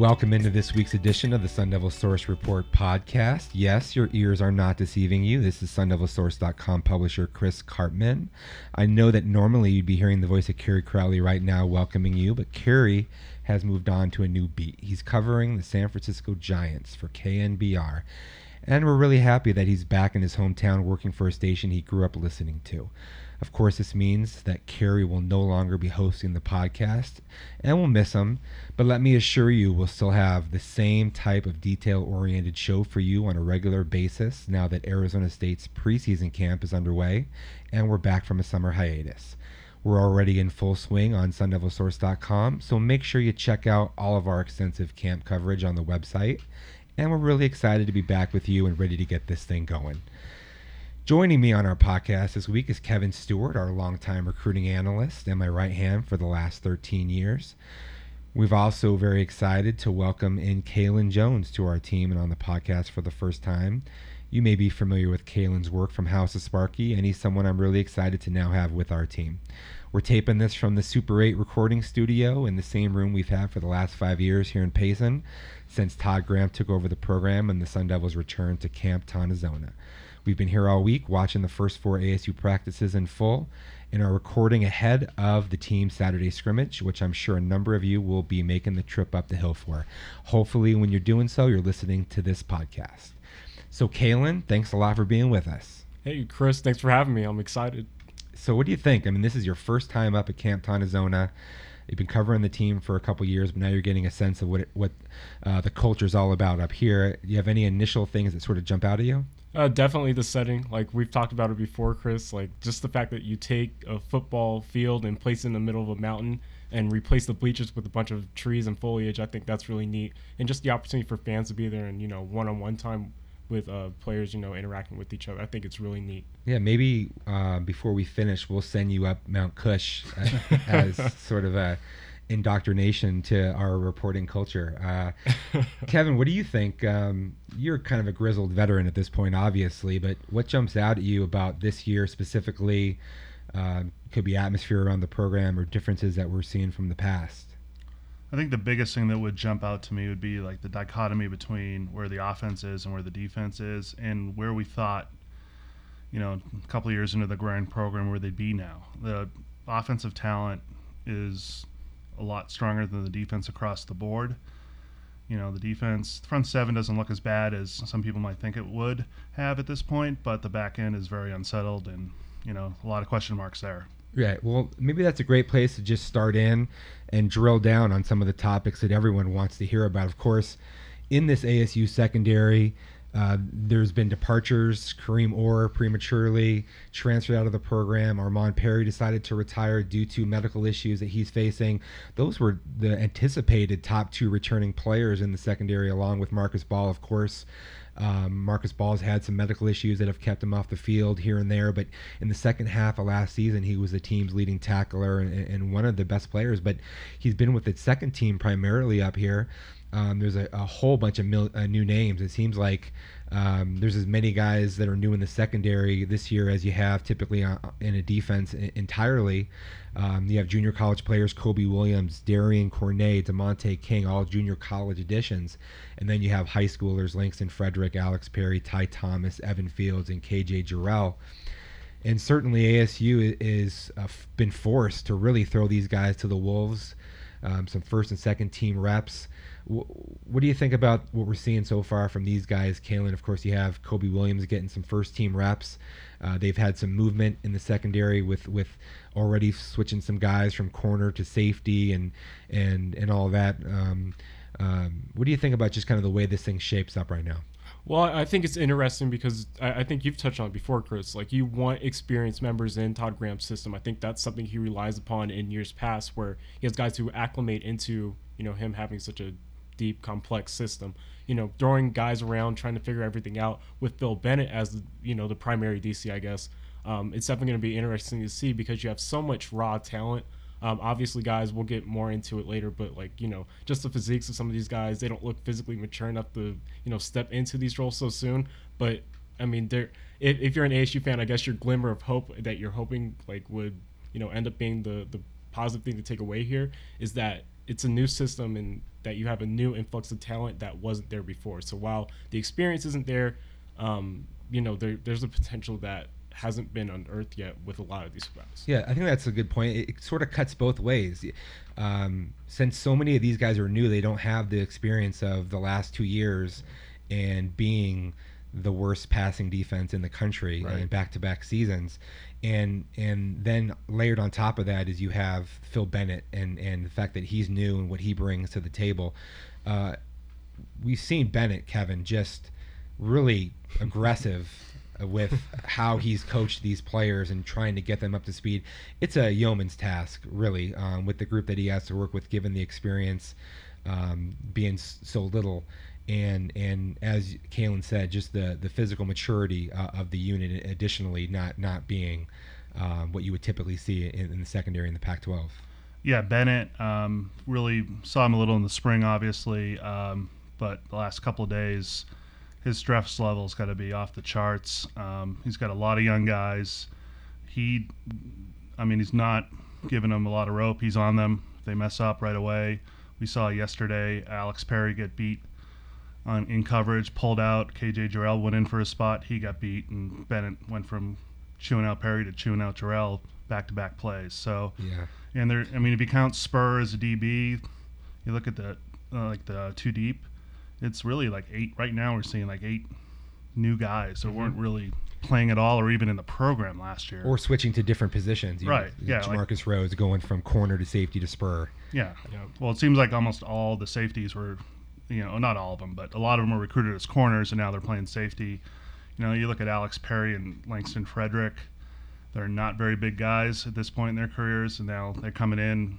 Welcome into this week's edition of the Sun Devil Source Report podcast. Yes, your ears are not deceiving you. This is SunDevilSource.com publisher Chris Karpman. I know that normally you'd be hearing the voice of Kerry Crowley right now welcoming you, but Kerry has moved on to a new beat. He's covering the San Francisco Giants for KNBR. And we're really happy that he's back in his hometown working for a station he grew up listening to. Of course, this means that Kerry will no longer be hosting the podcast, and we'll miss him. But let me assure you, we'll still have the same type of detail oriented show for you on a regular basis now that Arizona State's preseason camp is underway and we're back from a summer hiatus. We're already in full swing on sundevilsource.com, so make sure you check out all of our extensive camp coverage on the website. And we're really excited to be back with you and ready to get this thing going. Joining me on our podcast this week is Kevin Stewart, our longtime recruiting analyst and my right hand for the last 13 years. We've also very excited to welcome in Kaylin Jones to our team and on the podcast for the first time. You may be familiar with Kaylin's work from House of Sparky, and he's someone I'm really excited to now have with our team. We're taping this from the Super 8 recording studio in the same room we've had for the last five years here in Payson since Todd Graham took over the program and the Sun Devils returned to Camp Tontozona. We've been here all week watching the first four ASU practices in full and are recording ahead of the team Saturday scrimmage, which I'm sure a number of you will be making the trip up the hill for. Hopefully, when you're doing so, you're listening to this podcast. So, Kaylin, thanks a lot for being with us. Hey, Chris, thanks for having me. I'm excited. So, what do you think? I mean, this is your first time up at Camp Tontozona. You've been covering the team for a couple years, but now you're getting a sense of what it, what uh, the culture is all about up here. Do you have any initial things that sort of jump out at you? Uh, definitely the setting. Like we've talked about it before, Chris. Like just the fact that you take a football field and place it in the middle of a mountain and replace the bleachers with a bunch of trees and foliage. I think that's really neat, and just the opportunity for fans to be there and you know one-on-one time with uh, players, you know, interacting with each other. I think it's really neat. Yeah, maybe uh, before we finish, we'll send you up Mount Cush uh, as sort of a indoctrination to our reporting culture. Uh, Kevin, what do you think? Um, you're kind of a grizzled veteran at this point, obviously, but what jumps out at you about this year specifically? Uh, could be atmosphere around the program or differences that we're seeing from the past. I think the biggest thing that would jump out to me would be like the dichotomy between where the offense is and where the defense is, and where we thought, you know, a couple years into the Graham program where they'd be now. The offensive talent is a lot stronger than the defense across the board. You know, the defense, front seven doesn't look as bad as some people might think it would have at this point, but the back end is very unsettled and, you know, a lot of question marks there. Right. Well, maybe that's a great place to just start in and drill down on some of the topics that everyone wants to hear about. Of course, in this ASU secondary, uh, there's been departures. Kareem Orr prematurely transferred out of the program. Armand Perry decided to retire due to medical issues that he's facing. Those were the anticipated top two returning players in the secondary, along with Marcus Ball, of course. Um, Marcus Ball's had some medical issues that have kept him off the field here and there, but in the second half of last season, he was the team's leading tackler and, and one of the best players. But he's been with the second team primarily up here. Um, there's a, a, whole bunch of mil, uh, new names. It seems like um, there's as many guys that are new in the secondary this year as you have typically uh, in a defense entirely. Um, you have junior college players: Kobe Williams, Darian Cornet, Demonte King, all junior college additions, and then you have high schoolers: Langston Frederick, Alex Perry, Ty Thomas, Evan Fields, and KJ Jarrell. And certainly ASU is uh, been forced to really throw these guys to the wolves. Um, some first and second team reps what do you think about what we're seeing so far from these guys? Kaylin, of course, you have Kobe Williams getting some first team reps. Uh, they've had some movement in the secondary with with already switching some guys from corner to safety and and and all that. Um, um, what do you think about just kind of the way this thing shapes up right now? Well, I think it's interesting because I, I, think you've touched on it before, Chris. Like you want experienced members in Todd Graham's system. I think that's something he relies upon in years past, where he has guys who acclimate into you know him having such a deep, complex system. You know, throwing guys around, trying to figure everything out with Phil Bennett as you know the primary DC, I guess. Um, it's definitely going to be interesting to see because you have so much raw talent. Um, obviously, guys, we'll get more into it later, but like you know, just the physiques of some of these guys, they don't look physically mature enough to you know step into these roles so soon. But I mean, there. If, if you're an ASU fan, I guess your glimmer of hope that you're hoping like would you know end up being the the positive thing to take away here is that it's a new system and that you have a new influx of talent that wasn't there before. So while the experience isn't there, um, you know, there, there's a potential that hasn't been unearthed yet with a lot of these guys. Yeah, I think that's a good point. It, it sort of cuts both ways. Um, since so many of these guys are new, they don't have the experience of the last two years and being the worst passing defense in the country Right. in back-to-back seasons. And and then layered on top of that is you have Phil Bennett and and the fact that he's new and what he brings to the table. Uh, we've seen Bennett, Kevin, just really aggressive with how he's coached these players and trying to get them up to speed. It's a yeoman's task, really, um, with the group that he has to work with, given the experience um, being so little. And and as Kalen said, just the the physical maturity uh, of the unit, additionally, not not being um, what you would typically see in, in the secondary in the Pac-12. Yeah, Bennett um, really saw him a little in the spring, obviously, um, but the last couple of days, his stress level's got to be off the charts. Um, he's got a lot of young guys. He, I mean, he's not giving them a lot of rope. He's on them. They mess up right away. We saw yesterday Alex Perry get beat on in coverage, pulled out. KJ Jarrell went in for a spot. He got beat, and Bennett went from chewing out Perry to chewing out Jarrell back to back plays. So. Yeah. And there, I mean, if you count Spur as a DB, you look at the uh, like the two deep, it's really like eight. Right now, we're seeing like eight new guys that weren't really playing at all, or even in the program last year. Or switching to different positions. You- Right, yeah, like- Jamarcus Rhodes going from corner to safety to spur. yeah. Yeah. Well, it seems like almost all the safeties were, you know, not all of them, but a lot of them were recruited as corners, and now they're playing safety. You know, you look at Alex Perry and Langston Frederick. They're not very big guys at this point in their careers, and now they're coming in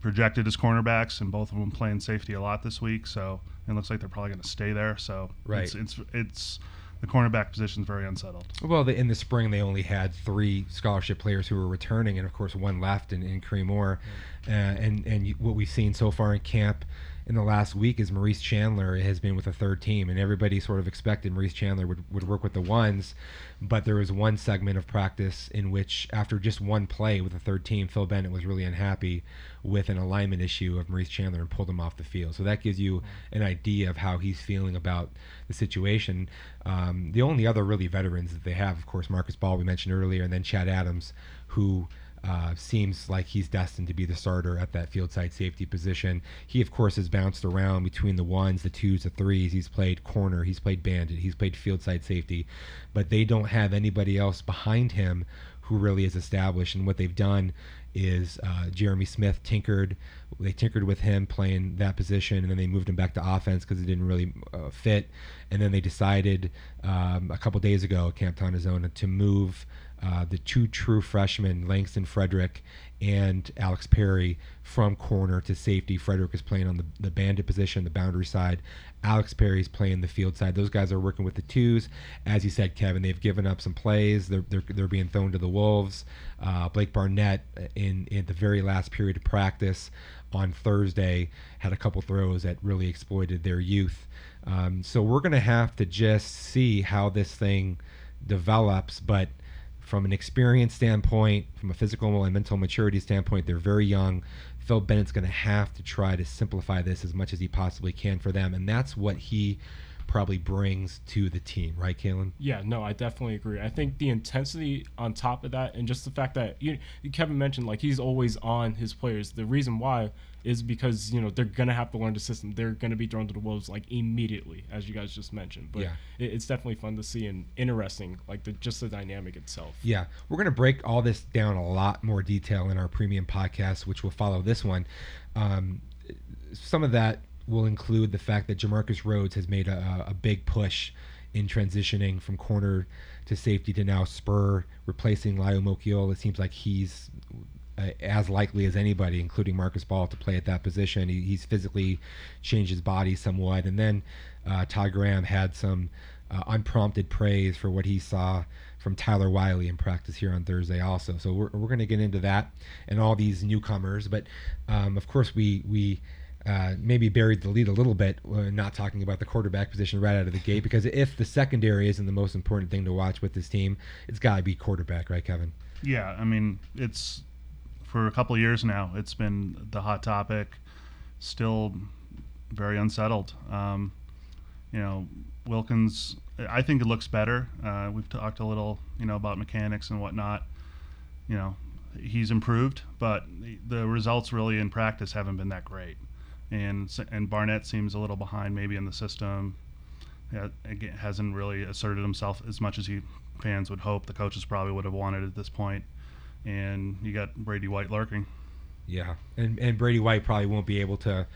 projected as cornerbacks, and both of them playing safety a lot this week. So it looks like they're probably going to stay there. So Right. it's, it's it's the cornerback position is very unsettled. Well, the, in the spring they only had three scholarship players who were returning, and of course one left in, in Kareem Orr. Uh, and and what we've seen so far in camp in the last week is Maurice Chandler has been with a third team, and everybody sort of expected Maurice Chandler would, would work with the ones, but there was one segment of practice in which after just one play with the third team, Phil Bennett was really unhappy with an alignment issue of Maurice Chandler and pulled him off the field. So that gives you an idea of how he's feeling about the situation. Um, the only other really veterans that they have, of course, Marcus Ball we mentioned earlier, and then Chad Adams, who uh, seems like he's destined to be the starter at that field side safety position. He, of course, has bounced around between the ones, the twos, the threes. He's played corner, he's played bandit, he's played field side safety, but they don't have anybody else behind him who really is established. And what they've done is uh, Jeremy Smith tinkered. They tinkered with him playing that position, and then they moved him back to offense because it didn't really uh, fit. And then they decided um, a couple days ago at Camp Tontozona to move uh, the two true freshmen, Langston Frederick and Alex Perry, from corner to safety. Frederick is playing on the, the bandit position, the boundary side. Alex Perry's playing the field side. Those guys are working with the twos. As you said, Kevin, they've given up some plays. They're, they're, they're being thrown to the Wolves. Uh, Blake Barnett, in, in the very last period of practice on Thursday, had a couple throws that really exploited their youth. Um, so we're going to have to just see how this thing develops. But from an experience standpoint, from a physical and mental maturity standpoint, they're very young. Phil Bennett's going to have to try to simplify this as much as he possibly can for them, and that's what he probably brings to the team, right, Kalen? Yeah, no, I definitely agree. I think the intensity on top of that, and just the fact that you, Kevin mentioned, like he's always on his players. The reason why is because you know they're gonna have to learn the system. They're gonna be thrown to the wolves like immediately, as you guys just mentioned. But Yeah. it, it's definitely fun to see and interesting, like the just the dynamic itself. Yeah, we're going to break all this down a lot more detail in our premium podcast, which will follow this one. Um, some of that will include the fact that Jamarcus Rhodes has made a, a big push in transitioning from corner to safety to now spur, replacing Laiu Moeakiola. It seems like he's uh, as likely as anybody, including Marcus Ball, to play at that position. He, he's physically changed his body somewhat. And then uh, Todd Graham had some uh, unprompted praise for what he saw from Tyler Whiley in practice here on Thursday, also. So we're, we're going to get into that and all these newcomers. But um, of course, we we uh, maybe buried the lead a little bit, uh, not talking about the quarterback position right out of the gate, because if the secondary isn't the most important thing to watch with this team, it's got to be quarterback, right, Kevin? Yeah, I mean it's for a couple years now. It's been the hot topic. Still very unsettled. Um, you know, Wilkins. I think it looks better. Uh, we've talked a little, you know, about mechanics and whatnot. You know, he's improved, but the results really in practice haven't been that great. And and Barnett seems a little behind maybe in the system. Yeah, again, hasn't really asserted himself as much as he fans would hope. The coaches probably would have wanted at this point. And you got Brady White lurking. Yeah, and and Brady White probably won't be able to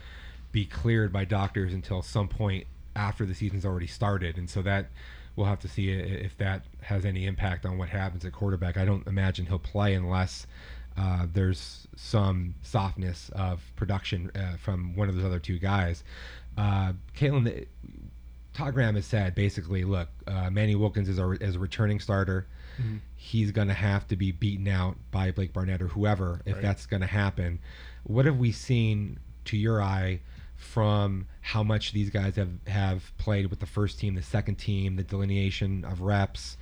be cleared by doctors until some point after the season's already started, and so that we'll have to see if that has any impact on what happens at quarterback. I don't imagine he'll play unless uh, there's some softness of production uh, from one of those other two guys. Uh, Caitlin, Todd Graham has said basically, look, uh, Manny Wilkins is a, is a returning starter. Mm-hmm. He's going to have to be beaten out by Blake Barnett or whoever if right. that's going to happen. What have we seen to your eye? from how much these guys have, have played with the first team, the second team, the delineation of reps,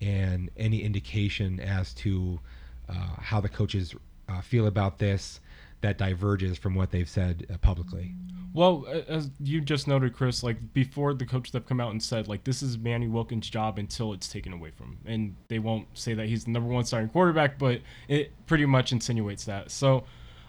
and any indication as to uh, how the coaches uh, feel about this that diverges from what they've said uh, publicly. Well, as you just noted, Chris, like before the coaches have come out and said like this is Manny Wilkins' job until it's taken away from him, and they won't say that he's the number one starting quarterback, but it pretty much insinuates that. So,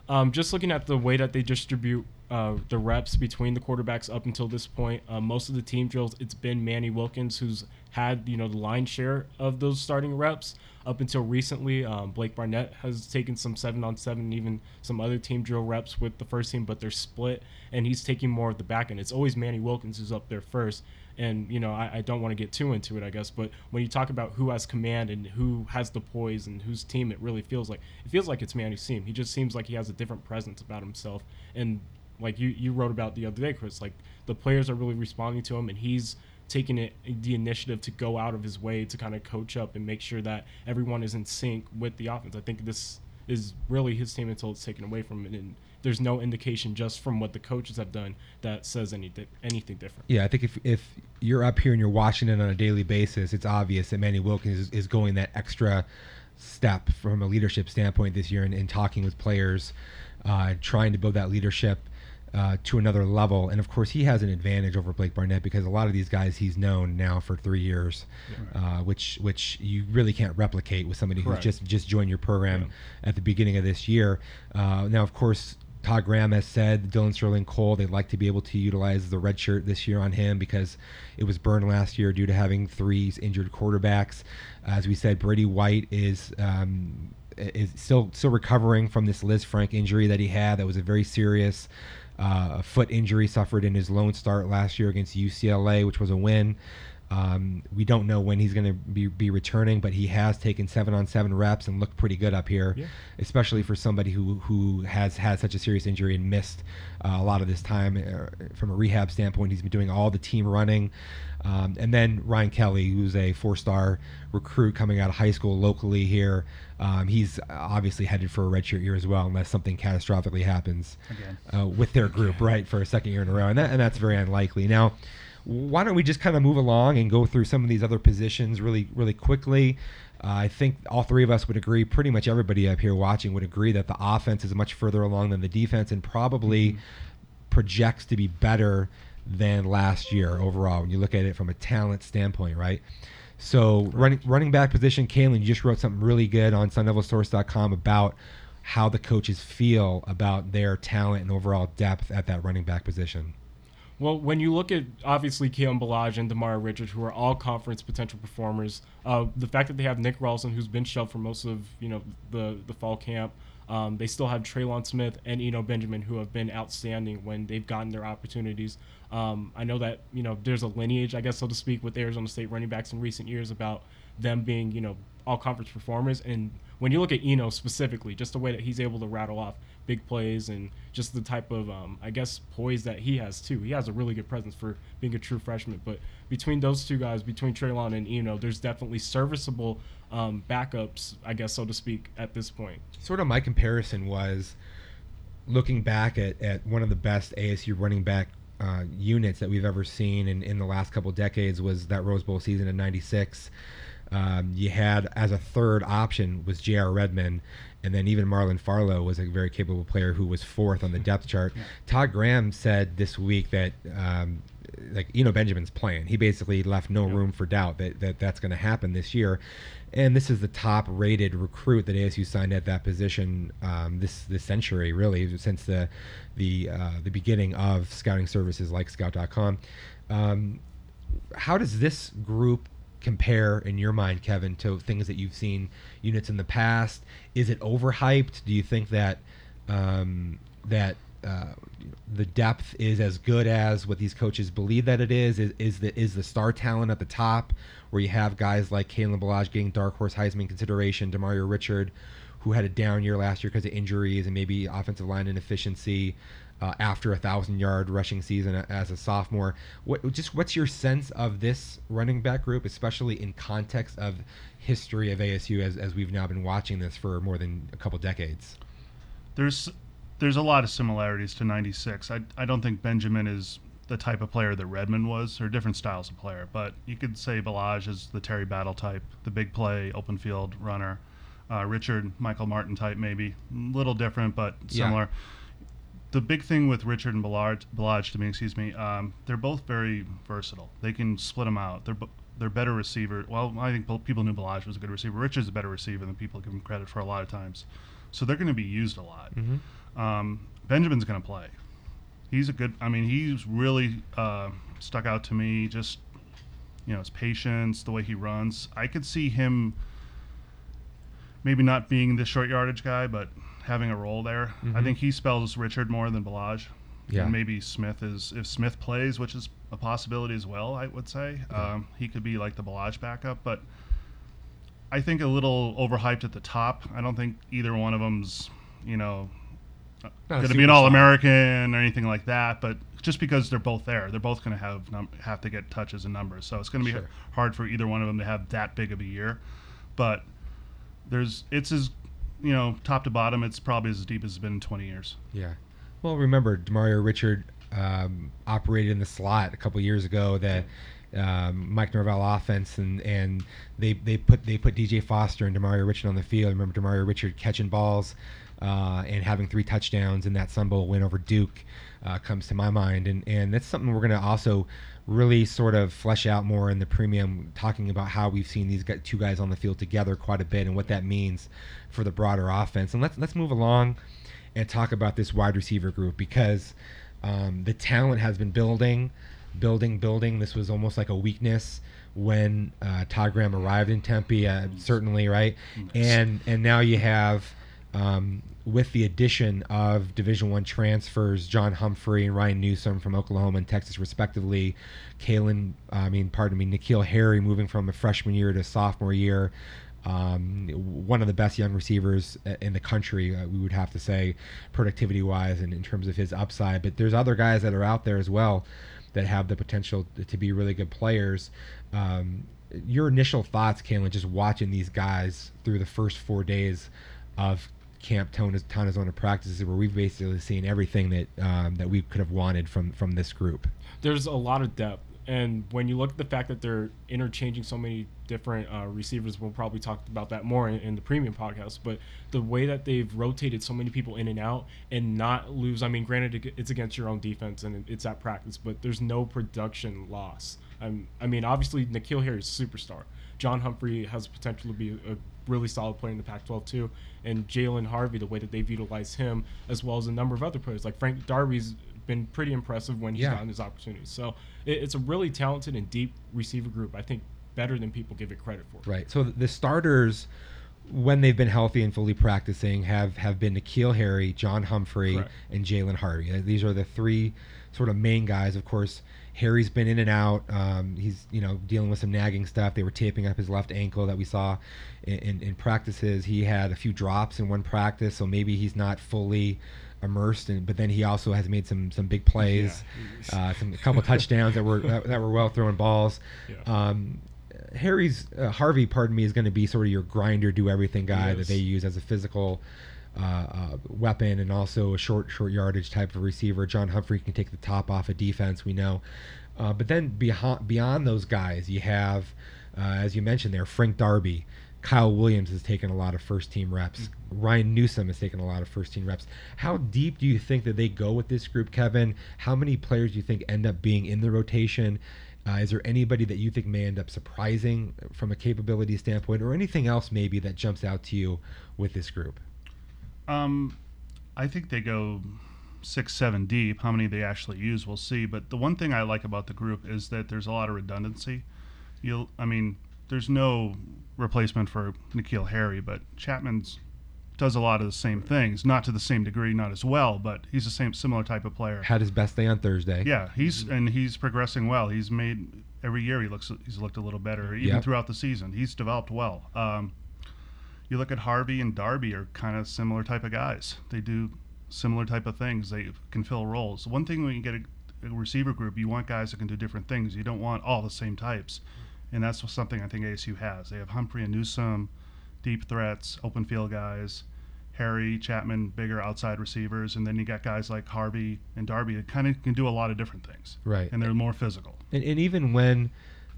um, just looking at the way that they distribute uh, the reps between the quarterbacks up until this point. Uh, most of the team drills, it's been Manny Wilkins who's had you know the line share of those starting reps. Up until recently, um, Blake Barnett has taken some seven on seven, even some other team drill reps with the first team, but they're split, and he's taking more of the back end. It's always Manny Wilkins who's up there first, and you know I, I don't want to get too into it, I guess, but when you talk about who has command and who has the poise and whose team it really feels like, it feels like it's Manny's team. He just seems like he has a different presence about himself, and like you you wrote about the other day, Chris. Like the players are really responding to him, and he's taking it the initiative to go out of his way to kind of coach up and make sure that everyone is in sync with the offense. I think this is really his team until it's taken away from him, and there's no indication just from what the coaches have done that says anything anything different. Yeah, I think if if you're up here and you're watching it on a daily basis, it's obvious that Manny Wilkins is, is going that extra step from a leadership standpoint this year and, and talking with players, uh, trying to build that leadership uh, to another level. And of course, he has an advantage over Blake Barnett because a lot of these guys he's known now for three years, uh, which which you really can't replicate with somebody Correct. who's just just joined your program yeah. at the beginning of this year. Uh, now, of course. Todd Graham has said Dillon Sterling Cole, they'd like to be able to utilize the red shirt this year on him because it was burned last year due to having three injured quarterbacks. As we said, Brady White is um, is still still recovering from this Lisfranc injury that he had. That was a very serious uh, a foot injury suffered in his lone start last year against UCLA, which was a win. Um, we don't know when he's going to be, be returning, but he has taken seven on seven reps and looked pretty good up here, yeah. especially for somebody who who has had such a serious injury and missed uh, a lot of this time uh, from a rehab standpoint. He's been doing all the team running. Um, and then Ryan Kelly, who's a four star recruit coming out of high school locally here, um, he's obviously headed for a redshirt year as well, unless something catastrophically happens uh, with their group, right, for a second year in a row. And, that, and that's very unlikely. Now, why don't we just kind of move along and go through some of these other positions really, really quickly? Uh, I think all three of us would agree, pretty much everybody up here watching would agree that the offense is much further along than the defense and probably mm-hmm. projects to be better than last year overall when you look at it from a talent standpoint, right? So running running back position, Kalen, you just wrote something really good on SunDevilSource.com about how the coaches feel about their talent and overall depth at that running back position. Well, when you look at obviously Kalen Ballage and Demario Richards, who are all conference potential performers, uh, the fact that they have Nick Ralston, who's been shoved for most of you know the the fall camp, um, they still have Trelon Smith and Eno Benjamin, who have been outstanding when they've gotten their opportunities. Um, I know that you know there's a lineage, I guess, so to speak, with Arizona State running backs in recent years about them being you know all conference performers. And when you look at Eno specifically, just the way that he's able to rattle off big plays and just the type of um, I guess poise that he has too. He has a really good presence for being a true freshman. But between those two guys, between Trelon and Eno, there's definitely serviceable um, backups, I guess so to speak, at this point. Sort of my comparison was looking back at, at one of the best ASU running back uh, units that we've ever seen in, in the last couple decades was that Rose Bowl season in '96. Um, you had as a third option was J.R. Redmond, and then even Marlon Farlow was a very capable player who was fourth on the depth chart. Todd Graham said this week that um, like Eno Benjamin's playing. He basically left no room for doubt that, that that's going to happen this year. And this is the top rated recruit that ASU signed at that position um, this this century, really, since the the uh, the beginning of scouting services like Scout.com. Um, how does this group compare in your mind, Kevin, to things that you've seen units in the past? Is it overhyped? Do you think that um, that uh, the depth is as good as what these coaches believe that it is? Is, is the is the star talent at the top, where you have guys like Kalen Ballage getting dark horse Heisman consideration, Demario Richard, who had a down year last year because of injuries and maybe offensive line inefficiency. Uh, after a thousand yard rushing season as a sophomore, what just what's your sense of this running back group, especially in context of history of ASU as, as we've now been watching this for more than a couple decades? There's there's a lot of similarities to 96. I, I don't think Benjamin is the type of player that Redmond was, or different styles of player. But you could say Ballage is the Terry Battle type, the big play, open field runner. Uh, Richard, Michael Martin type, maybe. A little different, but similar. Yeah. The big thing with Richard and Ballage to me, excuse me, um, they're both very versatile. They can split them out. They're they're better receiver. Well, I think people knew Ballage was a good receiver. Richard's a better receiver than people give him credit for a lot of times. So they're going to be used a lot. Mm-hmm. Um, Benjamin's going to play. He's a good. I mean, he's really uh, stuck out to me. Just you know, his patience, the way he runs. I could see him maybe not being the short yardage guy, but having a role there. Mm-hmm. I think he spells Richard more than Ballage. Yeah. And maybe Smith is if Smith plays, which is a possibility as well. I would say yeah. um, he could be like the Ballage backup, but I think a little overhyped at the top. I don't think either one of them's you know going to be an All American or anything like that. But just because they're both there, they're both going to have num- have to get touches and numbers. So it's going to be sure. hard for either one of them to have that big of a year. But there's it's as you know top to bottom. It's probably as deep as it's been in 20 years. Yeah. Well, remember Demario Richard um, operated in the slot a couple years ago. That. Um, Mike Norvell offense, and and they they put they put DJ Foster and Demario Richard on the field. Remember Demario Richard catching balls uh, and having three touchdowns in that Sun Bowl win over Duke uh, comes to my mind, and and that's something we're going to also really sort of flesh out more in the premium, talking about how we've seen these two guys on the field together quite a bit and what that means for the broader offense. And let's let's move along and talk about this wide receiver group because um, the talent has been building, building, building. This was almost like a weakness when uh, Todd Graham arrived in Tempe, uh, certainly, right? And and now you have um, with the addition of Division One transfers, John Humphrey and Ryan Newsome from Oklahoma and Texas, respectively. Kalen, I mean, pardon me, N'Keal Harry moving from a freshman year to sophomore year. Um, one of the best young receivers in the country, uh, we would have to say, productivity wise and in terms of his upside. But there's other guys that are out there as well that have the potential to be really good players. Um, your initial thoughts, Kalen, just watching these guys through the first four days of camp Tontozona practices where we've basically seen everything that um, that we could have wanted from from this group. There's a lot of depth, and when you look at the fact that they're interchanging so many different uh, receivers, we'll probably talk about that more in, in, the premium podcast. But the way that they've rotated so many people in and out and not lose, I mean, granted it's against your own defense and it's at practice, but there's no production loss. Um, I mean, obviously N'Keal Harry is a superstar. John Humphrey has potential to be a really solid player in the Pac-12 too, and Jalen Harvey, the way that they've utilized him, as well as a number of other players like Frank Darby's been pretty impressive when he's yeah. gotten his opportunities. So it, it's a really talented and deep receiver group. I think better than people give it credit for. Right. So the starters when they've been healthy and fully practicing have have been N'Keal Harry, John Humphrey, Correct. and Jalen Harvey. These are the three sort of main guys. Of course, Harry's been in and out. Um, he's you know dealing with some nagging stuff. They were taping up his left ankle that we saw in, in, in, practices. He had a few drops in one practice, so maybe he's not fully immersed. In, but then he also has made some some big plays, yeah, uh, some a couple touchdowns that were that, that, were well thrown balls. Yeah. Um, Harry's uh, Harvey, pardon me, is going to be sort of your grinder, do everything guy that they use as a physical uh, uh, weapon and also a short short yardage type of receiver. John Humphrey can take the top off of defense. We know, uh, but then beyond beyond those guys, you have Uh, as you mentioned there, Frank Darby, Kyle Williams has taken a lot of first team reps. Ryan Newsome has taken a lot of first team reps. How deep do you think that they go with this group, Kevin? How many players do you think end up being in the rotation? Uh, is there anybody that you think may end up surprising from a capability standpoint, or anything else maybe that jumps out to you with this group? Um, I think they go six, seven deep. How many they actually use, we'll see. But the one thing I like about the group is that there's a lot of redundancy. You'll, I mean, there's no replacement for N'Keal Harry, but Chapman's does a lot of the same things, not to the same degree, not as well, but he's the same similar type of player. Had his best day on Thursday. Yeah, he's and he's progressing well. He's made every year he looks he's looked a little better, even Yep. throughout the season. He's developed well. Um, you look at Harvey and Darby are kind of similar type of guys. They do similar type of things. They can fill roles. One thing when you get a, a receiver group, you want guys that can do different things. You don't want all the same types, and that's something I think ASU has. They have Humphrey and Newsome, deep threats, open field guys. Harry, Chapman, bigger outside receivers, and then you got guys like Harvey and Darby that kind of can do a lot of different things. Right. And they're more physical. And, and even when,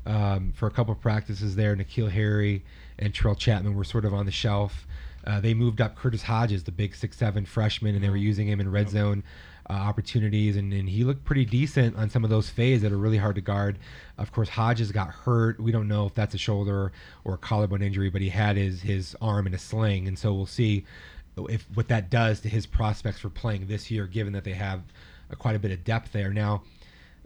um, for a couple of practices there, N'Keal Harry and Terrell Chapman were sort of on the shelf. Uh, they moved up Curtis Hodges, the big six seven freshman, and they were using him in red zone uh, opportunities, and, and he looked pretty decent on some of those fades that are really hard to guard. Of course, Hodges got hurt. We don't know if that's a shoulder or a collarbone injury, but he had his his arm in a sling, and so we'll see if what that does to his prospects for playing this year, given that they have uh, quite a bit of depth there. Now,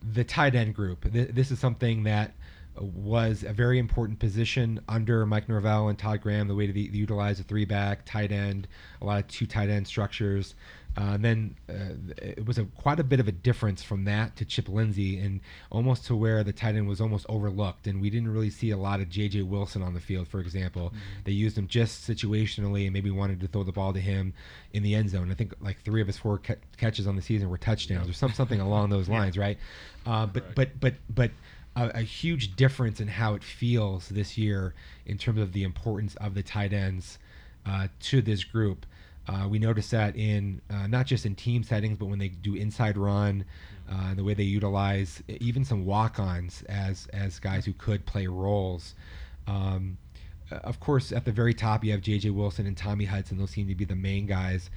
the tight end group. Th- this is something that was a very important position under Mike Norvell and Todd Graham. The way to be, utilize a three back tight end, a lot of two tight end structures. Uh, and then uh, it was a quite a bit of a difference from that to Chip Lindsey, and almost to where the tight end was almost overlooked, and we didn't really see a lot of J.J. Wilson on the field. For example, they used him just situationally, and maybe wanted to throw the ball to him in the end zone. I think like three of his four ca- catches on the season were touchdowns, or some something along those lines, right? Uh, but but but but a, a huge difference in how it feels this year in terms of the importance of the tight ends uh, to this group. Uh, we notice that in uh, not just in team settings, but when they do inside run, uh, the way they utilize even some walk-ons as as guys who could play roles. Um, uh, of course, at the very top, you have J.J. Wilson and Tommy Hudson. Those seem to be the main guys.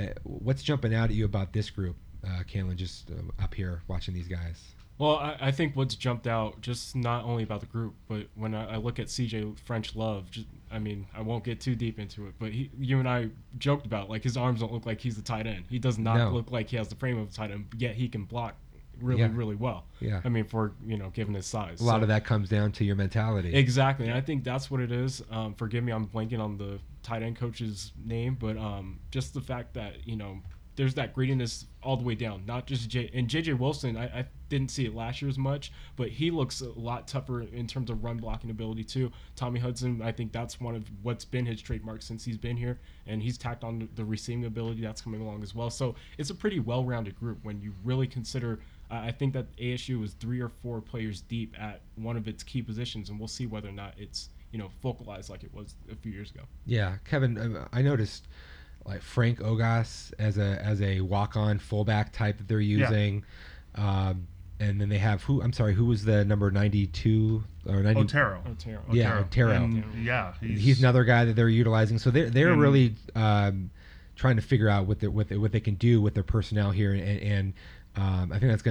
Uh, what's jumping out at you about this group, uh, Kalen? Just up here watching these guys. Well, I, I think what's jumped out just not only about the group, but when I, I look at CJ French Love, just, I mean, I won't get too deep into it, but he, you and I joked about like his arms don't look like he's a tight end. He does not No. look like he has the frame of a tight end, yet he can block really, Yeah. really well. Yeah. I mean, for you know, given his size, A lot So- of that comes down to your mentality. Exactly, and I think that's what it is. Um, forgive me, I'm blanking on the tight end coach's name, but um, just the fact that you know there's that greediness all the way down. Not just J and JJ Wilson. I, I didn't see it last year as much, but he looks a lot tougher in terms of run blocking ability too. Tommy Hudson, I think that's one of what's been his trademark since he's been here, and he's tacked on the receiving ability that's coming along as well. So it's a pretty well-rounded group when you really consider. I I think that ASU was three or four players deep at one of its key positions, and we'll see whether or not it's you know focalized like it was a few years ago. Yeah, Kevin, uh, I noticed like Frank Ogas as a as a walk on fullback type that they're using, um, and then they have who I'm sorry, who was the number ninety two or ninety? Otero. Otero. Yeah, Otero. And, yeah, he's, He's another guy that they're utilizing. So they're they're And- really um, trying to figure out what they, what they, what they can do with their personnel here, and, and um, I think that's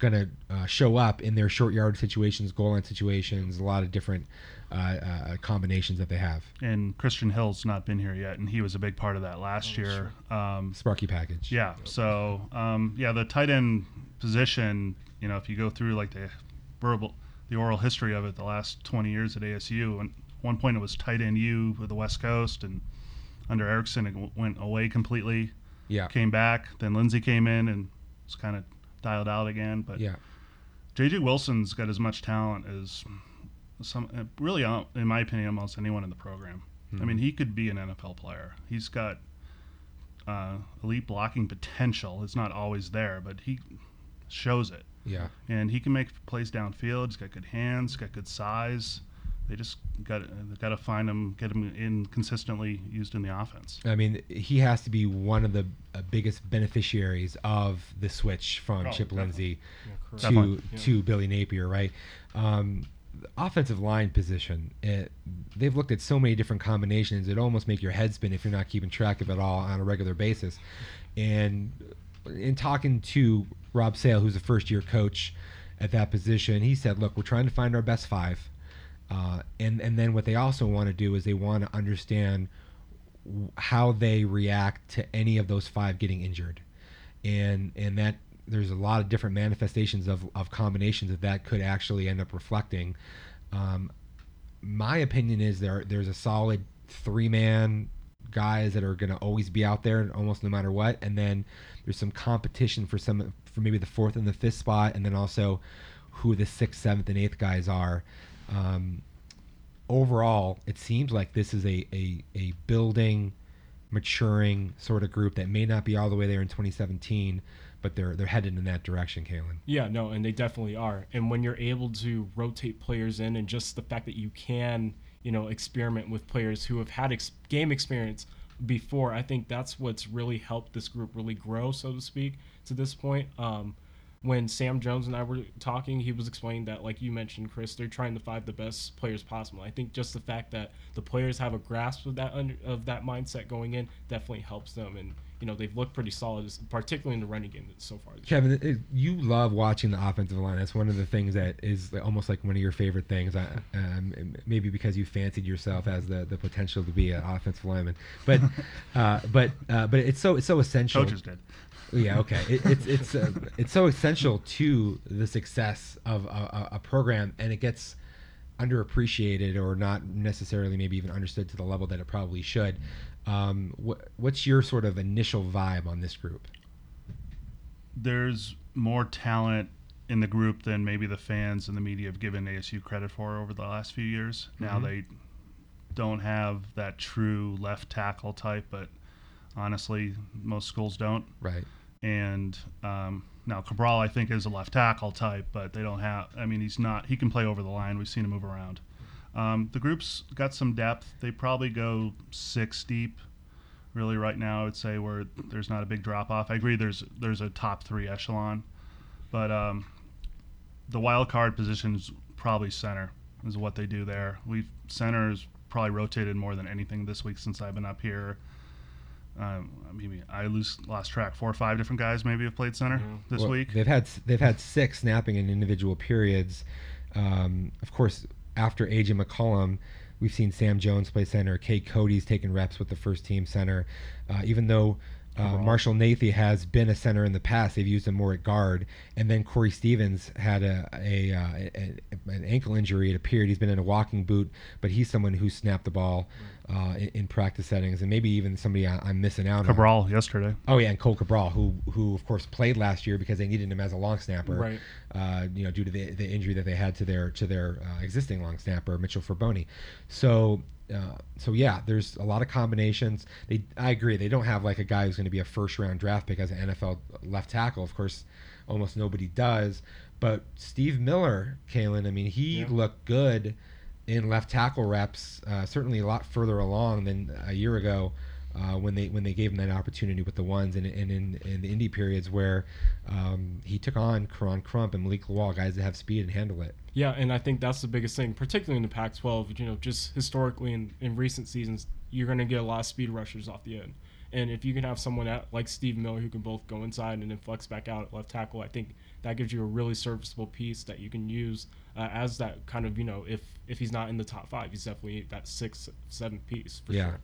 gonna gonna uh, show up in their short yard situations, goal line situations, a lot of different uh, uh, combinations that they have. and Christian Hill's not been here yet, and he was a big part of that last year. Um, Sparky package. Yeah. So, um, yeah, the tight end position, you know, if you go through like the verbal, the oral history of it, the last 20 years at ASU, and at one point it was tight end U with the West Coast, and under Erickson it w- went away completely, Yeah. came back. Then Lindsey came in and was kind of dialed out again. But Yeah. JJ Wilson's got as much talent as some, really, uh, in my opinion, almost anyone in the program. I mean, he could be an NFL player. He's got uh, elite blocking potential. It's not always there, but he shows it, Yeah. and he can make plays downfield. He's got good hands, got good size. They just got got to find him, get him in consistently used in the offense. I mean, he has to be one of the uh, biggest beneficiaries of the switch from Oh, Chip definitely. Lindsey Yeah, to Definitely. to Billy Napier, right? Um, offensive line position, it, they've looked at so many different combinations. It almost make your head spin if you're not keeping track of it all on a regular basis. And in talking to Rob Sale, who's a first year coach at that position, he said, "Look, we're trying to find our best five, uh, and and then what they also want to do is they want to understand how they react to any of those five getting injured, and and that." There's a lot of different manifestations of, of combinations that that could actually end up reflecting. Um, my opinion is there there's a solid three man guys that are going to always be out there almost no matter what and then there's some competition for some for maybe the fourth and the fifth spot and then also who the sixth seventh and eighth guys are um, overall it seems like this is a, a, a building maturing sort of group that may not be all the way there in 2017 but they're they're headed in that direction, Kalen. Yeah, no, and they definitely are. And when you're able to rotate players in, and just the fact that you can, you know, experiment with players who have had ex- game experience before, I think that's what's really helped this group really grow, so to speak, to this point. Um, when Sam Jones and I were talking, he was explaining that, like you mentioned, Chris, they're trying to find the best players possible. I think just the fact that the players have a grasp of that under, of that mindset going in definitely helps them, and you know they've looked pretty solid, particularly in the running game so far. Kevin, it, you love watching the offensive line. That's one of the things that is almost like one of your favorite things. Um, maybe because you fancied yourself as the, the potential to be an offensive lineman, but uh, but uh, but it's so it's so essential. Coaches did. Yeah, okay. It, it's it's uh, it's so essential to the success of a, a, program, and it gets underappreciated or not necessarily maybe even understood to the level that it probably should. Um, what, what's your sort of initial vibe on this group? There's more talent in the group than maybe the fans and the media have given ASU credit for over the last few years. Mm-hmm. Now they don't have that true left tackle type, but honestly, most schools don't. Right. And um, now Cabral, I think, is a left tackle type, but they don't have. I mean, he's not. He can play over the line. We've seen him move around. Um, the group's got some depth. They probably go six deep. Really, right now, I would say where there's not a big drop off. I agree. There's there's a top three echelon, but um, the wild card position is probably center is what they do there. We've centers probably rotated more than anything this week since I've been up here. Um, maybe I lose lost track. Four or five different guys maybe have played center mm-hmm. this well, week. They've had they've had six snapping in individual periods. Um, of course, after AJ McCollum, we've seen Sam Jones play center. Cade Cote's taken reps with the first team center. Uh, even though uh, Marshall Nathy has been a center in the past. They've used him more at guard, and then Corey Stevens had a, a, uh, a, an ankle injury. It appeared he's been in a walking boot, but he's someone who snapped the ball uh, in, in, practice settings, and maybe even somebody I, am missing out Cabral on. Cabral yesterday. Oh yeah, and Cohl Cabral, who who of course played last year because they needed him as a long snapper, right? Uh, you know, due to the, the injury that they had to their to their uh, existing long snapper Mitchell Fraboni. So uh, so yeah, there's a lot of combinations. They, I agree, they don't have like a guy who's going to be a first round draft pick as an NFL left tackle. Of course, almost nobody does. But Steve Miller, Kalen, I mean, he yeah. looked good in left tackle reps. Uh, certainly a lot further along than a year ago uh, when they when they gave him that opportunity with the ones and, and in, in the indie periods where um, he took on Koron Crump and Malik Lawal, guys that have speed and handle it. Yeah, and I think that's the biggest thing, particularly in the Pac-12. You know, just historically in, in recent seasons, you're going to get a lot of speed rushers off the end. And if you can have someone at, like Steve Miller who can both go inside and then flex back out at left tackle, I think that gives you a really serviceable piece that you can use uh, as that kind of you know if if he's not in the top five, he's definitely that six seven piece. yeah. Sure.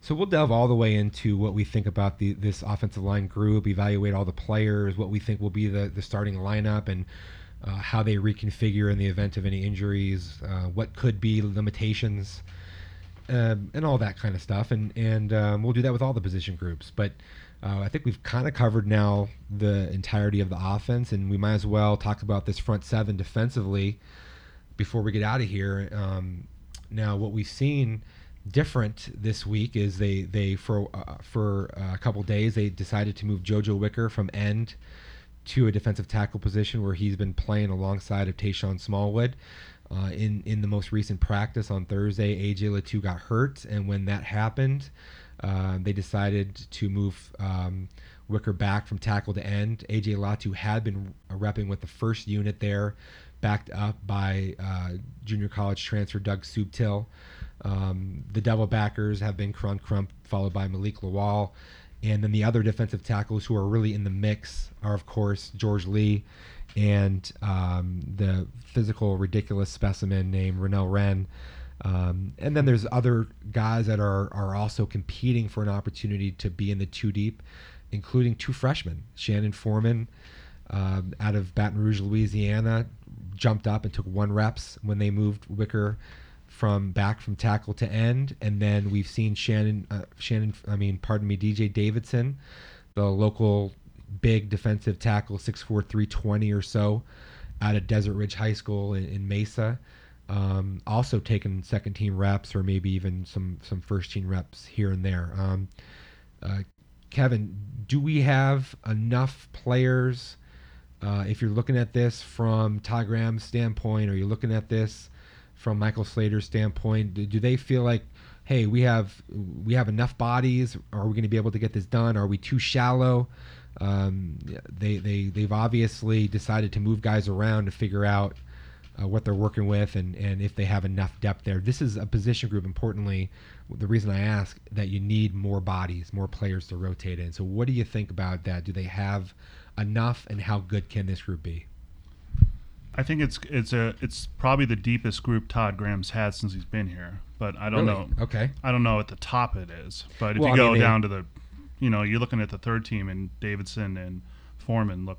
So we'll delve all the way into what we think about the this offensive line group, evaluate all the players, what we think will be the the starting lineup, and uh, how they reconfigure in the event of any injuries, uh, what could be limitations, um, and all that kind of stuff. And and um, we'll do that with all the position groups. But uh, I think we've kind of covered now the entirety of the offense, and we might as well talk about this front seven defensively before we get out of here. Um, now, what we've seen different this week is they they for uh, for a couple days they decided to move JoJo Wicker from end to a defensive tackle position where he's been playing alongside of Tashon Smallwood. Uh, in in the most recent practice on Thursday, AJ Latu got hurt, and when that happened, Uh, they decided to move um, Wicker back from tackle to end. AJ Latu had been repping with the first unit there, backed up by uh, junior college transfer Doug Subtil. Um, the double backers have been Crump Crump, followed by Malik Lawal. And then the other defensive tackles who are really in the mix are, of course, George Lea and um, the physical, ridiculous specimen named Renell Wren. Um, and then there's other guys that are, are also competing for an opportunity to be in the two deep, including two freshmen. Shannon Foreman um, out of Baton Rouge, Louisiana, jumped up and took one reps when they moved Wicker from back from tackle to end, and then we've seen Shannon, uh, Shannon, I mean, pardon me, DJ Davidson, the local big defensive tackle, 6'4", 320 or so, out of Desert Ridge High School in, in Mesa. Um, also taking second team reps or maybe even some some first team reps here and there. Um, uh, Kevin, do we have enough players? Uh, if you're looking at this from Todd Graham's standpoint, or you're looking at this from Michael Slater's standpoint? Do, do they feel like, hey, we have we have enough bodies? Are we going to be able to get this done? Are we too shallow? Um, they they they've obviously decided to move guys around to figure out uh, what they're working with and and if they have enough depth there. This is a position group. Importantly, the reason I ask that you need more bodies, more players to rotate in. So, what do you think about that? Do they have enough, and how good can this group be? I think it's it's a it's probably the deepest group Todd Graham's had since he's been here. But I don't Really? know. Okay. I don't know at the top it is. But if Well, you I go mean, they- down to the, you know, you're looking at the third team and Davidson and Foreman look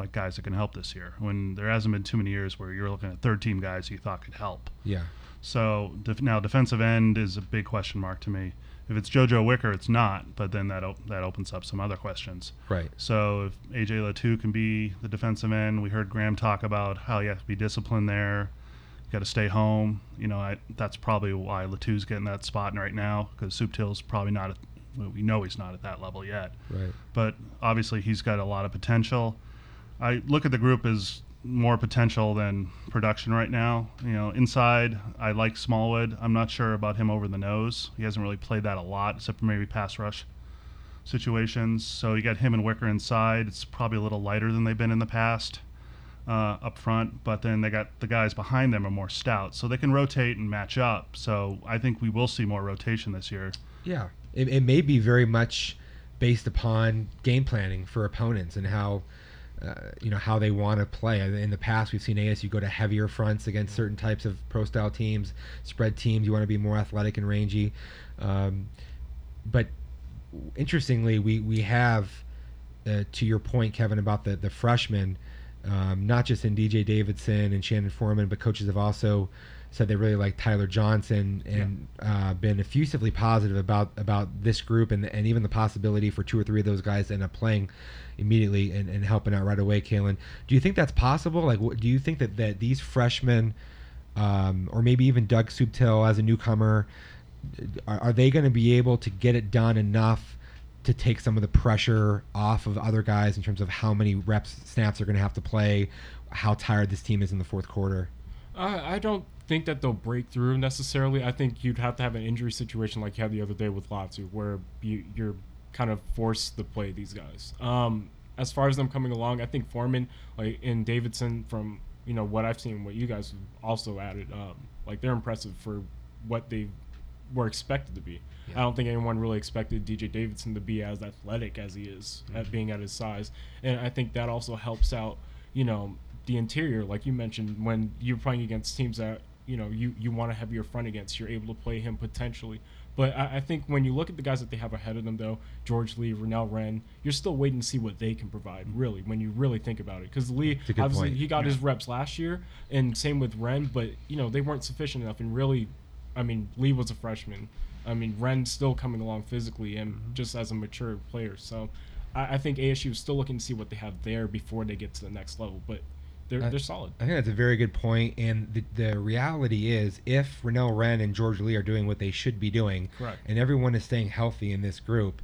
like guys that can help this year. When there hasn't been too many years where you're looking at third team guys you thought could help. Yeah. So def- now defensive end is a big question mark to me. If it's JoJo Wicker, it's not. But then that op- that opens up some other questions. Right. So if AJ Latu can be the defensive end, we heard Graham talk about how you have to be disciplined there. You got to stay home. You know, I, that's probably why Latu's getting that spot right now because Subtil's probably not. At, we know he's not at that level yet. Right. But obviously, he's got a lot of potential. I look at the group as more potential than production right now. You know, inside, I like Smallwood. I'm not sure about him over the nose. He hasn't really played that a lot, except for maybe pass rush situations. So you got him and Wicker inside. It's probably a little lighter than they've been in the past uh, up front. But then they got the guys behind them are more stout, so they can rotate and match up. So I think we will see more rotation this year. Yeah, it, it may be very much based upon game planning for opponents and how uh, you know how they want to play. In the past, we've seen ASU go to heavier fronts against certain types of pro style teams, spread teams. You want to be more athletic and rangy, um, but interestingly, we we have uh, to your point, Kevin, about the the freshmen. Um, not just in DJ Davidson and Shannon Foreman, but coaches have also said they really like Tyler Johnson and uh, been effusively positive about about this group and and even the possibility for two or three of those guys to end up playing immediately and, and helping out right away. Kalen, do you think that's possible? Like, do you think that that these freshmen, um, or maybe even Doug Subtil as a newcomer, are, are they going to be able to get it done enough? to take some of the pressure off of other guys in terms of how many reps snaps they're going to have to play, how tired this team is in the fourth quarter. I, I don't think that they'll break through necessarily. I think you'd have to have an injury situation like you had the other day with Latu, where you, you're kind of force the play these guys. Um, as far as them coming along, I think Foreman, like in Davidson, from you know what I've seen, what you guys have also added, um, like they're impressive for what they were expected to be. I don't think anyone really expected DJ Davidson to be as athletic as he is at being at his size, and I think that also helps out. You know, the interior, like you mentioned, when you're playing against teams that you know you you want to have your front against, you're able to play him potentially. But I, I think when you look at the guys that they have ahead of them, though, George Lea, Renell Wren, you're still waiting to see what they can provide. Really, when you really think about it, because Lea, obviously, point. he got his reps last year, and same with Wren, but you know they weren't sufficient enough. And really, I mean, Lea was a freshman. I mean, Wren's still coming along physically and just as a mature player. So I, I think ASU is still looking to see what they have there before they get to the next level. But they're, Uh, they're solid. I think that's a very good point. And the, the reality is, if Renell Wren and George Lea are doing what they should be doing, Correct. and everyone is staying healthy in this group,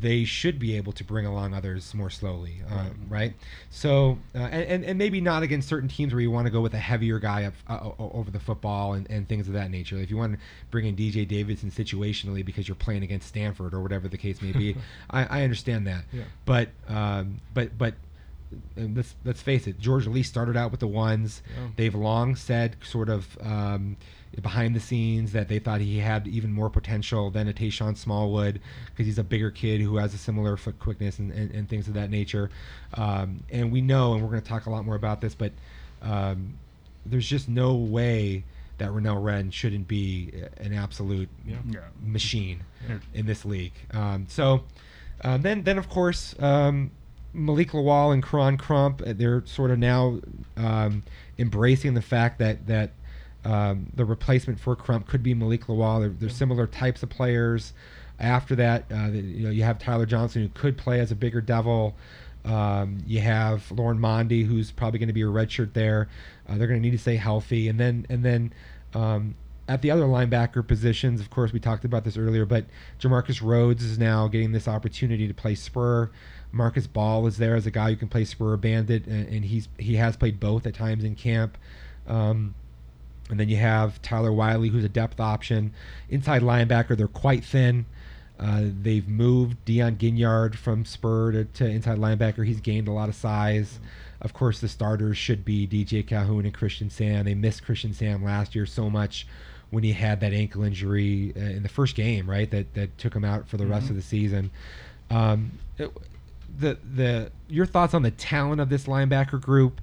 they should be able to bring along others more slowly, uh, right? So, uh, and, and maybe not against certain teams where you want to go with a heavier guy up uh, over the football and, and things of that nature. If you want to bring in DJ Davidson situationally because you're playing against Stanford or whatever the case may be, I, I understand that. Yeah. But um, but but and let's let's face it, George Lea started out with the ones. Yeah. They've long said, sort of um, behind the scenes, that they thought he had even more potential than a Tashon Smallwood because he's a bigger kid who has a similar foot quickness and, and, and things of that nature. Um, and we know, and we're going to talk a lot more about this, but um, there's just no way that Renell Wren shouldn't be an absolute Yeah. Yeah. machine Yeah. in this league. Um, so uh, then, then of course, um, Malik Lawal and Koron Crump, uh, they're sort of now um, embracing the fact that that um, the replacement for Crump could be Malik Lawal. They're, they're similar types of players. After that, uh, the- you know, you have Tyler Johnson who could play as a bigger devil. Um, you have Lauren Mondi, who's probably going to be a redshirt there. Uh, they're going to need to stay healthy, and then and then um, at the other linebacker positions, of course, we talked about this earlier, but Jamarcus Rhodes is now getting this opportunity to play spur. Marcus Ball is there as a guy who can play spur or bandit, and, and he's he has played both at times in camp. Um, and then you have Tyler Whiley, who's a depth option. Inside linebacker, they're quite thin. Uh, they've moved Dion Ginyard from spur to, to inside linebacker. He's gained a lot of size. Of course, the starters should be DJ Calhoun and Christian Sam. They missed Christian Sam last year so much when he had that ankle injury uh, in the first game, right? That that took him out for the rest of the season. Um, it- the the your thoughts on the talent of this linebacker group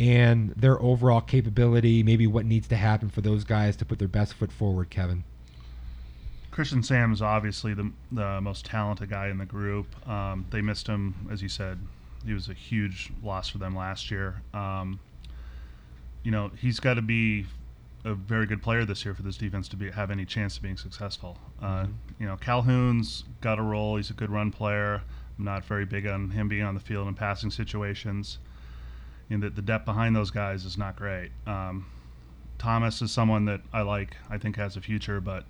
and their overall capability, maybe what needs to happen for those guys to put their best foot forward, Kevin. Christian Sam is obviously the, the most talented guy in the group. Um, they missed him, as you said. He was a huge loss for them last year. Um, you know, he's got to be a very good player this year for this defense to be have any chance of being successful. Uh, you know, Calhoun's got a role. He's a good run player. I'm not very big on him being on the field in passing situations. And the, the depth behind those guys is not great. Um, Thomas is someone that I like. I think has a future, but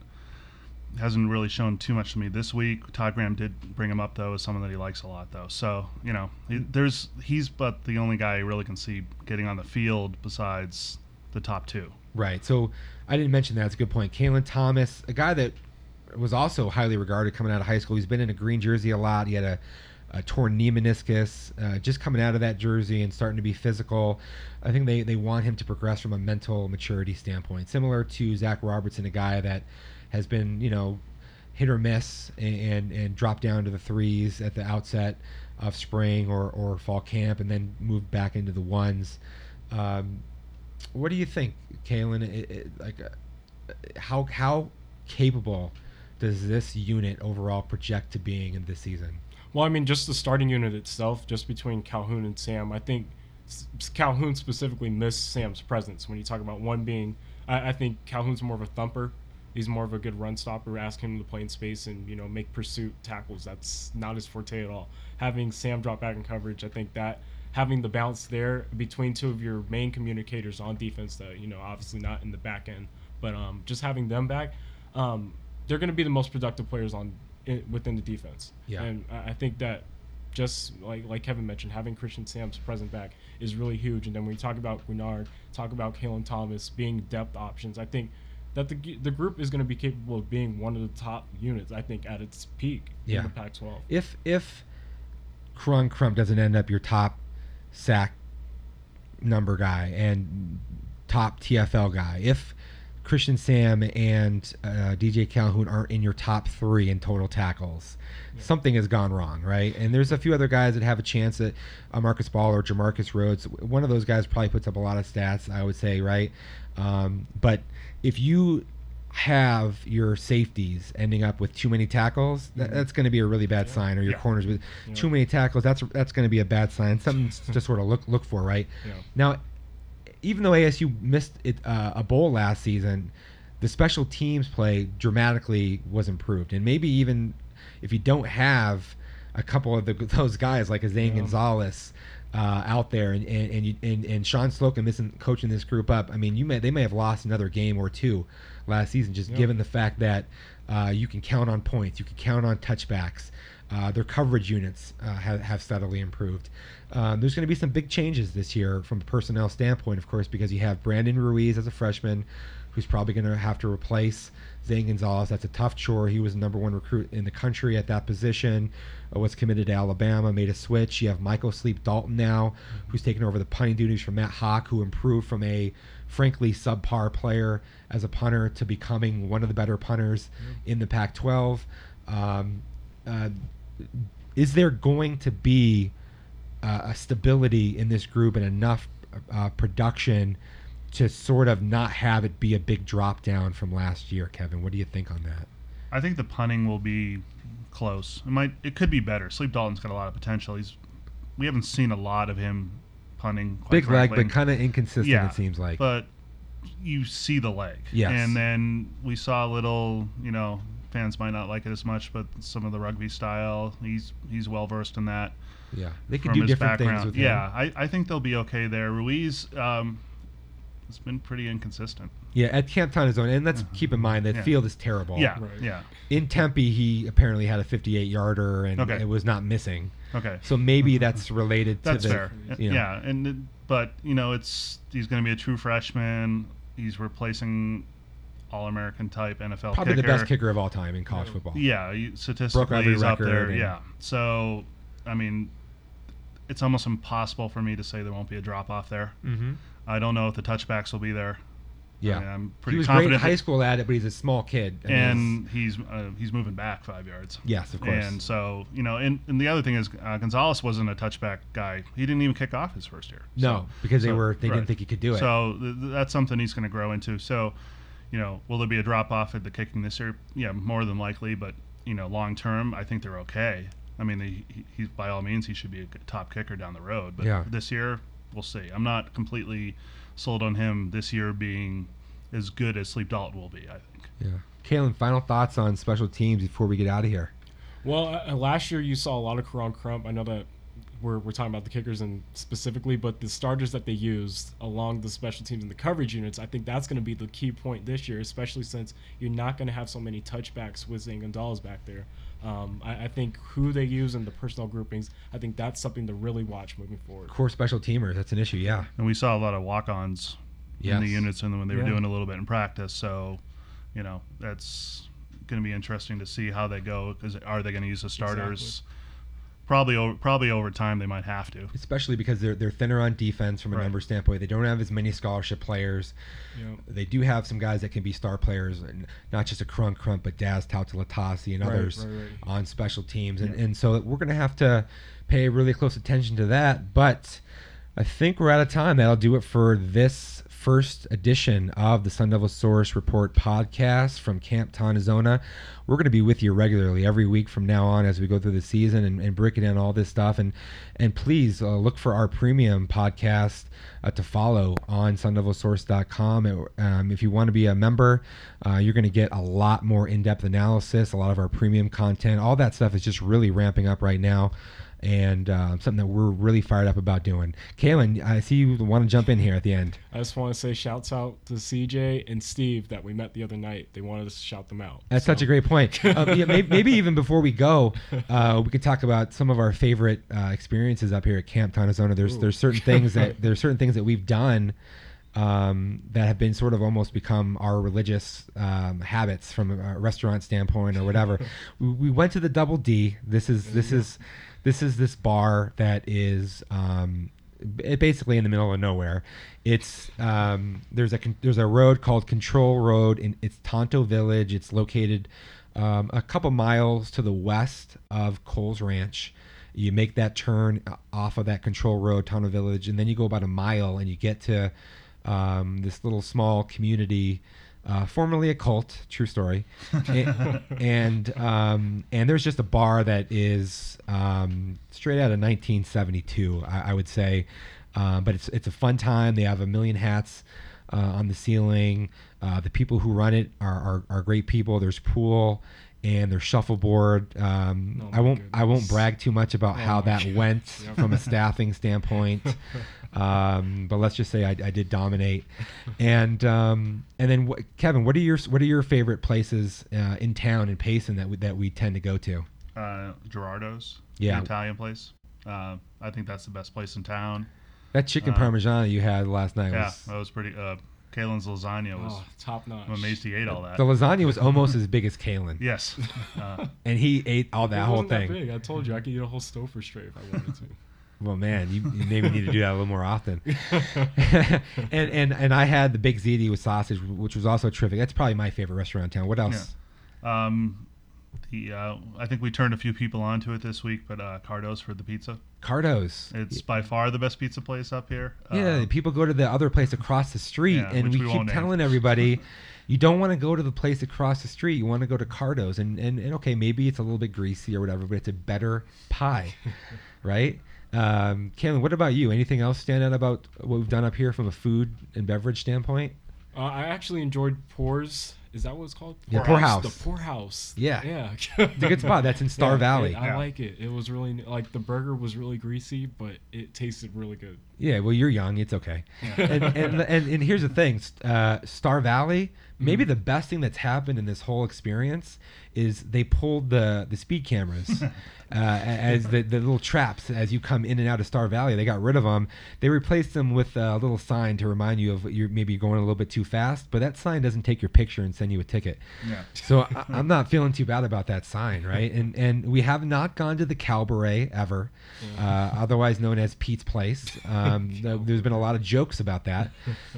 hasn't really shown too much to me this week. Todd Graham did bring him up though as someone that he likes a lot though. So you know, there's he's but the only guy I really can see getting on the field besides the top two. Right. So I didn't mention that. It's a good point. Kalen Thomas, a guy that was also highly regarded coming out of high school. He's been in a green jersey a lot. He had a, a torn knee meniscus. Uh, just coming out of that jersey and starting to be physical. I think they, they want him to progress from a mental maturity standpoint, similar to Zach Robertson, a guy that has been you know hit or miss and and, and dropped down to the threes at the outset of spring or, or fall camp, and then moved back into the ones. Um, what do you think, Kalen? Like, uh, how how capable does this unit overall project to being in this season? Well, I mean, just the starting unit itself, just between Calhoun and Sam, I think Calhoun specifically missed Sam's presence when you talk about one being. I, I think Calhoun's more of a thumper. He's more of a good run stopper. Ask him to play in space and you know make pursuit tackles. That's not his forte at all. Having Sam drop back in coverage, I think that having the balance there between two of your main communicators on defense, that you know obviously not in the back end, but um, just having them back, um, they're going to be the most productive players on in, within the defense. Yeah. and I think that just like like Kevin mentioned, having Christian Sam's present back is really huge. And then when you talk about Grenard, talk about Kalen Thomas being depth options, I think that the the group is going to be capable of being one of the top units. I think at its peak Yeah. in the Pac-12. If if Koron Crump doesn't end up your top sack number guy and top TFL guy, if Christian Sam and uh, DJ Calhoun aren't in your top three in total tackles, something has gone wrong, right? And there's a few other guys that have a chance at uh, Marcus Ball or Jamarcus Rhodes. One of those guys probably puts up a lot of stats, I would say, right? Um, but if you have your safeties ending up with too many tackles, that, that's going to be a really bad sign. Or your Yeah. corners with Yeah. too many tackles, that's that's going to be a bad sign. Something to sort of look look for, right? Yeah. Now, even though ASU missed it, uh, a bowl last season, the special teams play dramatically was improved, and maybe even if you don't have a couple of the, those guys like a Zane Yeah. Gonzalez uh, out there, and and and, you, and and Shawn Slocum isn't coaching this group up. I mean, you may they may have lost another game or two last season, just Yeah. given the fact that uh, you can count on points, you can count on touchbacks. Uh, their coverage units uh, have, have steadily improved. Um, there's going to be some big changes this year from a personnel standpoint, of course, because you have Brandon Ruiz as a freshman, who's probably going to have to replace Zane Gonzalez. That's a tough chore. He was the number one recruit in the country at that position. Uh, was committed to Alabama, made a switch. You have Michael Sleep Dalton now, who's taken over the punting duties from Matt Haack, who improved from a frankly subpar player as a punter to becoming one of the better punters in the Pac-12. Um, uh, is there going to be uh, a stability in this group and enough uh, production to sort of not have it be a big drop down from last year, Kevin? What do you think on that? I think the punting will be close. It might. It could be better. Sleep Dalton's got a lot of potential. He's. We haven't seen a lot of him punting. Quite Big leg, but kind of inconsistent. Yeah, it seems like. But you see the leg. Yes. And then we saw a little. You know, fans might not like it as much, but some of the rugby style. He's he's well versed in that. yeah, they can do his different background. things with him. yeah, I, I think they'll be okay there. Ruiz. Um, has been pretty inconsistent. Yeah, at Camp Zone, and let's keep in mind that Yeah. field is terrible. Yeah, Right. yeah. In Tempe, he apparently had a 58 yarder and Okay. it was not missing. Okay. So maybe that's related to That's the. fair. you know. Yeah, and it- but you know, it's he's going to be a true freshman. He's replacing all-American type NFL Probably kicker. the best kicker of all time in college football. Yeah, statistically he's up there. Yeah. So, I mean, it's almost impossible for me to say there won't be a drop off there. Mm-hmm. I don't know if the touchbacks will be there. Yeah. I mean, I'm he pretty was great in high school at it, but he's a small kid. I mean, and he's uh, he's moving back five yards. yes, of course. And so you know, and, and the other thing is uh, Gonzalez wasn't a touchback guy. He didn't even kick off his first year. no, So- because they so- were they right. didn't think he could do it. So th- th- that's something he's going to grow into. So, you know, will there be a drop off at the kicking this year? Yeah, more than likely. But you know, long term, I think they're okay. I mean, they, he, he's by all means he should be a top kicker down the road. But Yeah. this year, we'll see. I'm not completely sold on him this year being as good as Sleep Dalton will be. I think. yeah. Kalen, final thoughts on special teams before we get out of here. Well, uh, last year you saw a lot of Koron Crump. I know that we're, we're talking about the kickers and specifically, but the starters that they used along the special teams and the coverage units, I think that's going to be the key point this year, especially since you're not going to have so many touchbacks with Zane Gonzalez back there. Um, I, I think who they use and the personnel groupings, I think that's something to really watch moving forward. Core special teamers, that's an issue. Yeah. And we saw a lot of walk-ons in the units and when they were Yeah. doing a little bit in practice. So, you know, that's going to be interesting to see how they go. Because are they going to use the starters? Probably, over, probably over time they might have to. Especially because they're they're thinner on defense from a Right. number standpoint. They don't have as many scholarship players. Yeah. They do have some guys that can be star players, and not just a Koron Crump, but Daz Tautalatasi and Right, others right, on special teams. And, and so we're going to have to pay really close attention to that. But I think we're out of time. That'll do it for this first edition of the Sun Devil Source Report podcast from Camp Tontozona. We're going to be with you regularly every week from now on as we go through the season and, and breaking down all this stuff. And and please uh, look for our premium podcast uh, to follow on sundevilsource.com. Um, if you want to be a member, uh, you're going to get a lot more in-depth analysis, a lot of our premium content. All that stuff is just really ramping up right now and uh, something that we're really fired up about doing. Kalen, I see you want to jump in here at the end. I just want to say shouts out to CJ and Steve that we met the other night. They wanted us to shout them out. That's So- such a great point. Um, yeah, maybe, maybe even before we go, uh, we could talk about some of our favorite uh, experiences up here at Camp Tontozona. There's Ooh. there's certain things that there's certain things that we've done um, that have been sort of almost become our religious um, habits from a restaurant standpoint or whatever. we, we went to the Double D. This is this is this is this bar that is um, basically in the middle of nowhere. It's um, there's a there's a road called Control Road in it's Tonto Village. It's located um, a couple miles to the west of Kohls Ranch. You make that turn uh, off of that Control Road, Tonto Village, and then you go about a mile and you get to um, this little small community. Uh, formerly a cult, true story, and and, um, and there's just a bar that is um, straight out of 1972, I, I would say, uh, but it's it's a fun time. They have a million hats uh, on the ceiling. Uh, the people who run it are, are, are great people. There's pool and their shuffleboard. Um, Oh I won't I won't brag too much about Oh how that God. went Yep. from a staffing standpoint. Um, but let's just say I, I did dominate, and um, and then what, Kevin, what are your what are your favorite places uh, in town in Payson that we, that we tend to go to? uh, Gerardo's, Yeah. the Italian place. Uh, I think that's the best place in town. That chicken Uh, parmesan you had last night Yeah, was that was pretty. Kalen's lasagna was. Oh, top notch. I'm amazed he ate all that. the lasagna was almost as big as Kalen, yes. Uh, and he ate all that It whole wasn't that thing. big. I told you I could eat a whole Stouffer straight if I wanted to. Well, man, you, you maybe need to do that a little more often. and and and I had the big ziti with sausage, which was also terrific. That's probably my favorite restaurant in town. What else? um, the uh, I think we turned a few people onto it this week, but uh, Cardo's for the pizza. Cardos. It's by far the best pizza place up here. Yeah, Uh, people go to the other place across the street, Yeah, and we, we keep won't name. telling everybody, you don't want to go to the place across the street. You want to go to Cardos, and, and and okay, maybe it's a little bit greasy or whatever, but it's a better pie, right? Um, Kalen, what about you? Anything else stand out about what we've done up here from a food and beverage standpoint? Uh, I actually enjoyed Pours. Is that what it's called? Yeah, Poorhouse. Poorhouse. The Poorhouse. Yeah. Yeah. It's a good spot. That's in Star Yeah, Valley. it- I Yeah. like it. It was really like the burger was really greasy, but it tasted really good. Yeah, well, you're young. It's okay. And, and, and and here's the thing, uh, Star Valley. Maybe the best thing that's happened in this whole experience is they pulled the the speed cameras uh, as the, the little traps as you come in and out of Star Valley. They got rid of them. They replaced them with a little sign to remind you of you're maybe going a little bit too fast. But that sign doesn't take your picture and send you a ticket. yeah. So I, I'm not feeling too bad about that sign, right? And and we have not gone to the Calberet ever, uh, otherwise known as Pete's Place. Um, there's been a lot of jokes about that.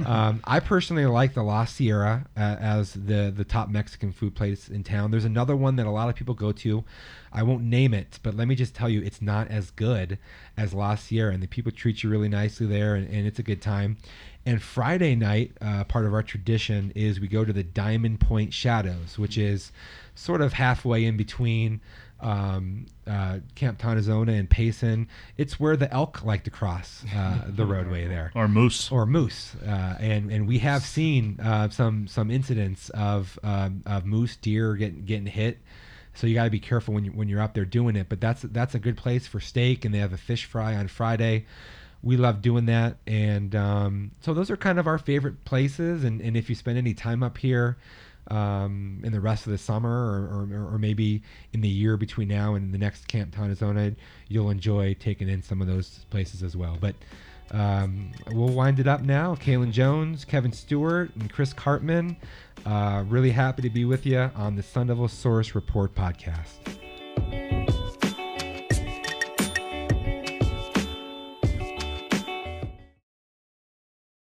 Um, I personally like the La Sierra uh, as the the top Mexican food place in town. There's another one that a lot of people go to. I won't name it, but let me just tell you, it's not as good as La Sierra, and the people treat you really nicely there, and, and it's a good time. And Friday night, uh, part of our tradition is we go to the Diamond Point Shadows, which is sort of halfway in between um, uh, Camp Tontozona and Payson. It's where the elk like to cross uh, the roadway there Or moose. or moose, uh, and and we have seen uh, some some incidents of um, of moose deer getting getting hit. So you got to be careful when you when you're up there doing it. But that's that's a good place for steak, and they have a fish fry on Friday. We love doing that, and um, so those are kind of our favorite places. And, and if you spend any time up here um, in the rest of the summer, or, or, or maybe in the year between now and the next Camp Tontozona, you'll enjoy taking in some of those places as well. But um, we'll wind it up now. Kalen Jones, Kevin Stewart, and Chris Karpman. Uh, really happy to be with you on the Sun Devil Source Report podcast.